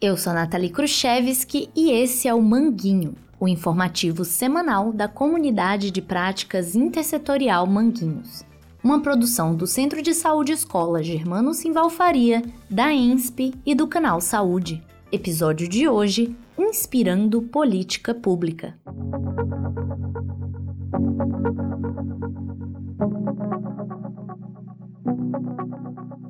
Eu sou Nathalie Khrushchevski e esse é o Manguinho, o informativo semanal da Comunidade de Práticas Intersetorial Manguinhos. Uma produção do Centro de Saúde Escola Germano Simvalfaria, da ENSP e do Canal Saúde. Episódio de hoje: Inspirando Política Pública.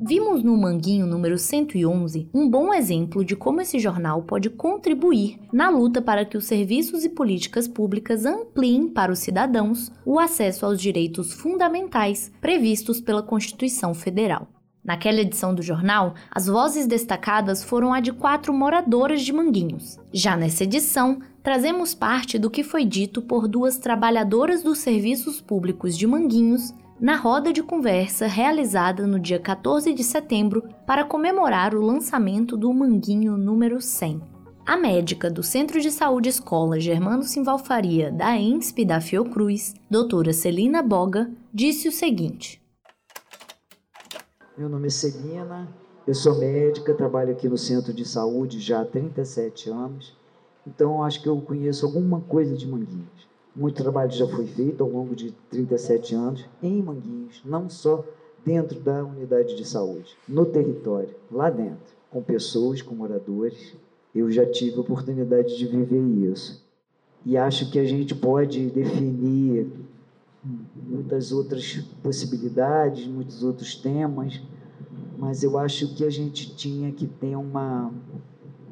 Vimos no Manguinho número 111 um bom exemplo de como esse jornal pode contribuir na luta para que os serviços e políticas públicas ampliem para os cidadãos o acesso aos direitos fundamentais previstos pela Constituição Federal. Naquela edição do jornal, as vozes destacadas foram a de quatro moradoras de Manguinhos. Já nessa edição, trazemos parte do que foi dito por duas trabalhadoras dos serviços públicos de Manguinhos na roda de conversa realizada no dia 14 de setembro para comemorar o lançamento do Manguinho número 100. A médica do Centro de Saúde Escola Germano Simvalfaria da ENSP da Fiocruz, doutora Celina Boga, disse o seguinte: Meu nome é Celina, eu sou médica, trabalho aqui no Centro de Saúde já há 37 anos, então acho que eu conheço alguma coisa de Manguinhos. Muito trabalho já foi feito ao longo de 37 anos em Manguinhos, não só dentro da unidade de saúde, no território, lá dentro, com pessoas, com moradores. Eu já tive a oportunidade de viver isso. E acho que a gente pode definir muitas outras possibilidades, muitos outros temas, mas eu acho que a gente tinha que ter uma,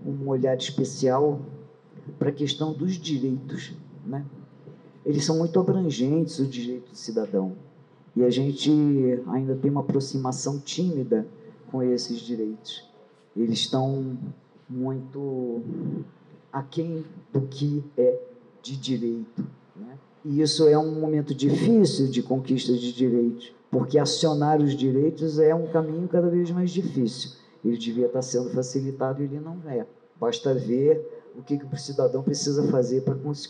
um olhar especial para a questão dos direitos, né? eles são muito abrangentes, o direito do cidadão. E a gente ainda tem uma aproximação tímida com esses direitos. Eles estão muito aquém do que é de direito. Né? E isso é um momento difícil de conquista de direitos, porque acionar os direitos é um caminho cada vez mais difícil. Ele devia estar sendo facilitado e ele não é. Basta ver o que, que o cidadão precisa fazer para se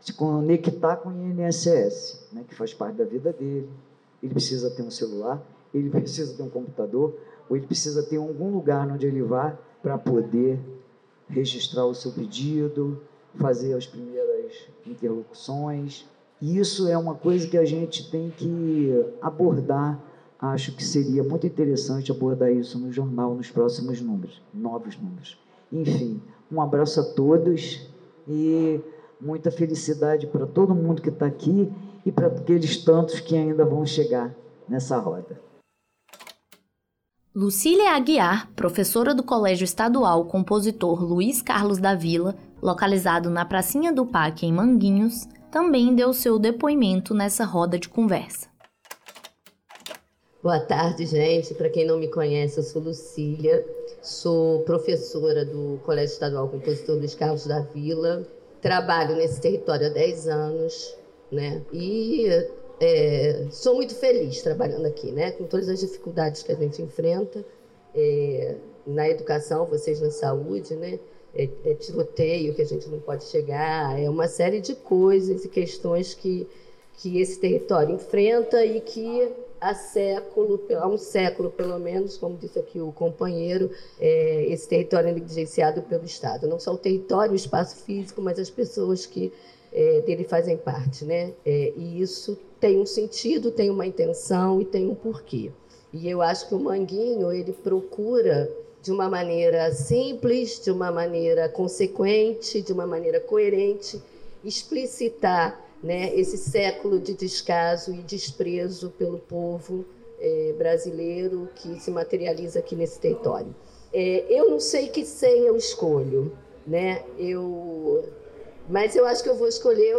se conectar com o INSS, né, que faz parte da vida dele. Ele precisa ter um celular, ele precisa ter um computador, ou ele precisa ter algum lugar onde ele vá para poder registrar o seu pedido, fazer as primeiras interlocuções. E isso é uma coisa que a gente tem que abordar. Acho que seria muito interessante abordar isso no jornal nos próximos números, novos números. Enfim, um abraço a todos e muita felicidade para todo mundo que está aqui e para aqueles tantos que ainda vão chegar nessa roda. Lucília Aguiar, professora do Colégio Estadual Compositor Luiz Carlos da Vila, localizado na Pracinha do Parque em Manguinhos, também deu seu depoimento nessa roda de conversa. Boa tarde, gente. Para quem não me conhece, eu sou Lucília, sou professora do Colégio Estadual Compositor Luiz Carlos da Vila, Trabalho nesse território há 10 anos, né? E é, sou muito feliz trabalhando aqui, né? Com todas as dificuldades que a gente enfrenta é, na educação, vocês na saúde, né? É, é, tiroteio que a gente não pode chegar, é uma série de coisas e questões que, que esse território enfrenta e que há século, há um século pelo menos, como disse aqui o companheiro, é, esse território é negligenciado pelo Estado. Não só o território, o espaço físico, mas as pessoas que é, dele fazem parte. Né? É, e isso tem um sentido, tem uma intenção e tem um porquê. E eu acho que o Manguinho ele procura de uma maneira simples, de uma maneira consequente, de uma maneira coerente, explicitar né, esse século de descaso e desprezo pelo povo é, brasileiro que se materializa aqui nesse território. É, eu não sei que senha eu escolho, né? Eu, mas eu acho que eu vou escolher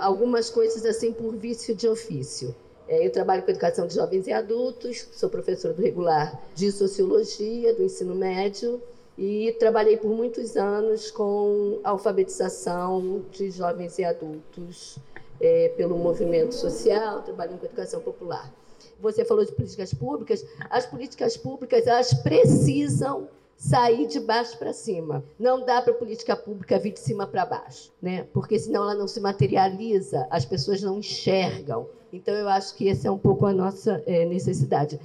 algumas coisas assim por vício de ofício. É, eu trabalho com educação de jovens e adultos, sou professora do regular de sociologia do ensino médio e trabalhei por muitos anos com alfabetização de jovens e adultos é, pelo movimento social, trabalhando com educação popular. Você falou de políticas públicas. As políticas públicas elas precisam sair de baixo para cima. Não dá para a política pública vir de cima para baixo, né? Porque senão ela não se materializa, as pessoas não enxergam. Então eu acho que essa é um pouco a nossa é, necessidade.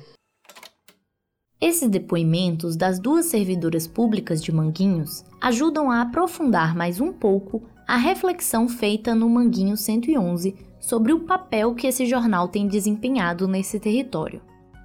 Esses depoimentos das duas servidoras públicas de Manguinhos ajudam a aprofundar mais um pouco a reflexão feita no Manguinho 111 sobre o papel que esse jornal tem desempenhado nesse território.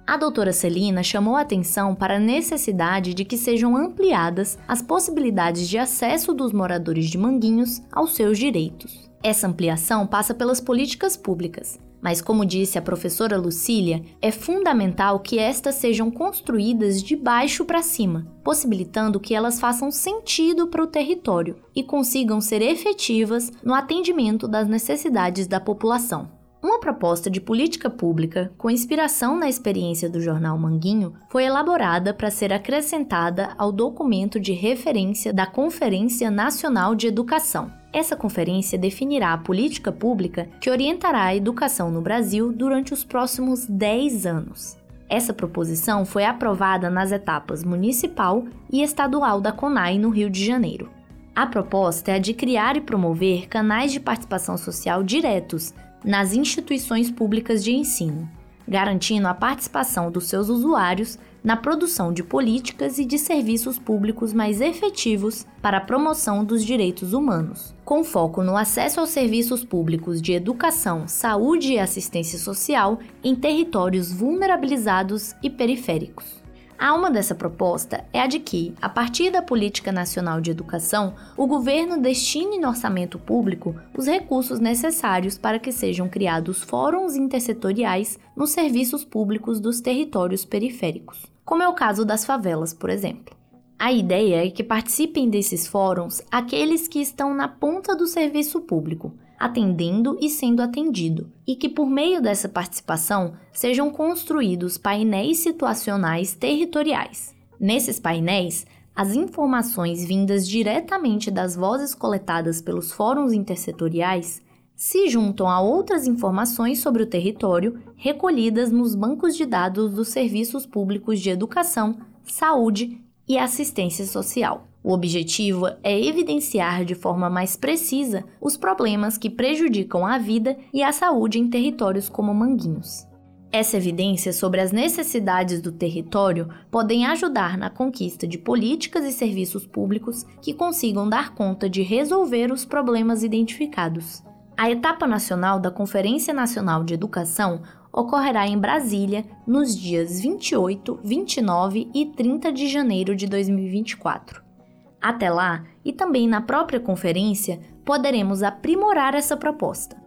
A doutora Celina chamou a atenção para a necessidade de que sejam ampliadas as possibilidades de acesso dos moradores de Manguinhos aos seus direitos. Essa ampliação passa pelas políticas públicas, mas, como disse a professora Lucília, é fundamental que estas sejam construídas de baixo para cima, possibilitando que elas façam sentido para o território e consigam ser efetivas no atendimento das necessidades da população. Uma proposta de política pública, com inspiração na experiência do jornal Manguinho, foi elaborada para ser acrescentada ao documento de referência da Conferência Nacional de Educação, essa conferência definirá a política pública que orientará a educação no Brasil durante os próximos 10 anos. Essa proposição foi aprovada nas etapas municipal e estadual da CONAI no Rio de Janeiro. A proposta é a de criar e promover canais de participação social diretos nas instituições públicas de ensino, garantindo a participação dos seus usuários na produção de políticas e de serviços públicos mais efetivos para a promoção dos direitos humanos, com foco no acesso aos serviços públicos de educação, saúde e assistência social em territórios vulnerabilizados e periféricos. A alma dessa proposta é a de que, a partir da Política Nacional de Educação, o governo destine no orçamento público os recursos necessários para que sejam criados fóruns intersetoriais nos serviços públicos dos territórios periféricos, como é o caso das favelas, por exemplo. A ideia é que participem desses fóruns aqueles que estão na ponta do serviço público, atendendo e sendo atendido, e que por meio dessa participação sejam construídos painéis situacionais territoriais. Nesses painéis, as informações vindas diretamente das vozes coletadas pelos fóruns intersetoriais se juntam a outras informações sobre o território recolhidas nos bancos de dados dos serviços públicos de educação, saúde e assistência social. O objetivo é evidenciar de forma mais precisa os problemas que prejudicam a vida e a saúde em territórios como Manguinhos. Essa evidência sobre as necessidades do território podem ajudar na conquista de políticas e serviços públicos que consigam dar conta de resolver os problemas identificados. A etapa nacional da Conferência Nacional de Educação ocorrerá em Brasília nos dias 28, 29 e 30 de janeiro de 2024. Até lá, e também na própria conferência, poderemos aprimorar essa proposta.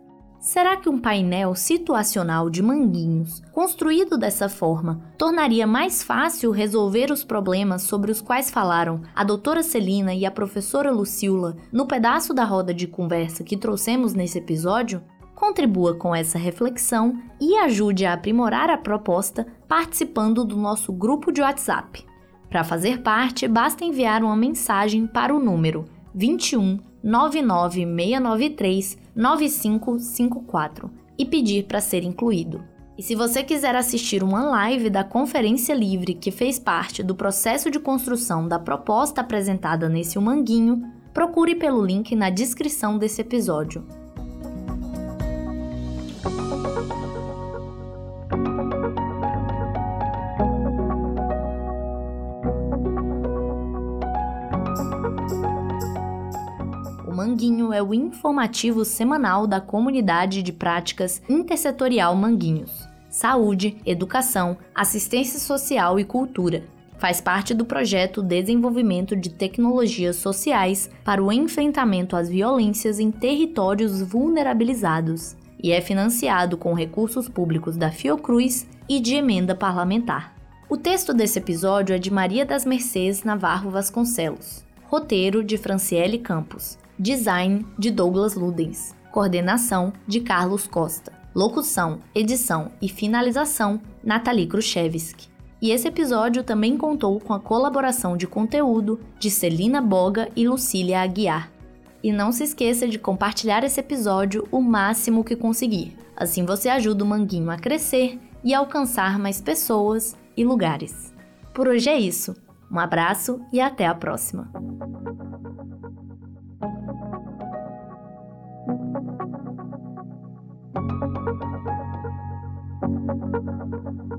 Será que um painel situacional de manguinhos, construído dessa forma, tornaria mais fácil resolver os problemas sobre os quais falaram a doutora Celina e a professora Lucila no pedaço da roda de conversa que trouxemos nesse episódio? Contribua com essa reflexão e ajude a aprimorar a proposta participando do nosso grupo de WhatsApp. Para fazer parte, basta enviar uma mensagem para o número 21 99693 9554 e pedir para ser incluído. E se você quiser assistir uma live da Conferência Livre que fez parte do processo de construção da proposta apresentada nesse Manguinho, procure pelo link na descrição desse episódio. É o informativo semanal da comunidade de práticas intersetorial Manguinhos. Saúde, educação, assistência social e cultura. Faz parte do projeto Desenvolvimento de Tecnologias Sociais para o Enfrentamento às Violências em Territórios Vulnerabilizados e é financiado com recursos públicos da Fiocruz e de emenda parlamentar. O texto desse episódio é de Maria das Mercês Navarro Vasconcelos. Roteiro de Franciele Campos. Design de Douglas Ludens. Coordenação de Carlos Costa. Locução, edição e finalização Nathalie Khrushchevsky. E esse episódio também contou com a colaboração de conteúdo de Celina Boga e Lucília Aguiar. E não se esqueça de compartilhar esse episódio o máximo que conseguir. Assim você ajuda o Manguinho a crescer e alcançar mais pessoas e lugares. Por hoje é isso. Um abraço e até a próxima. Thank you.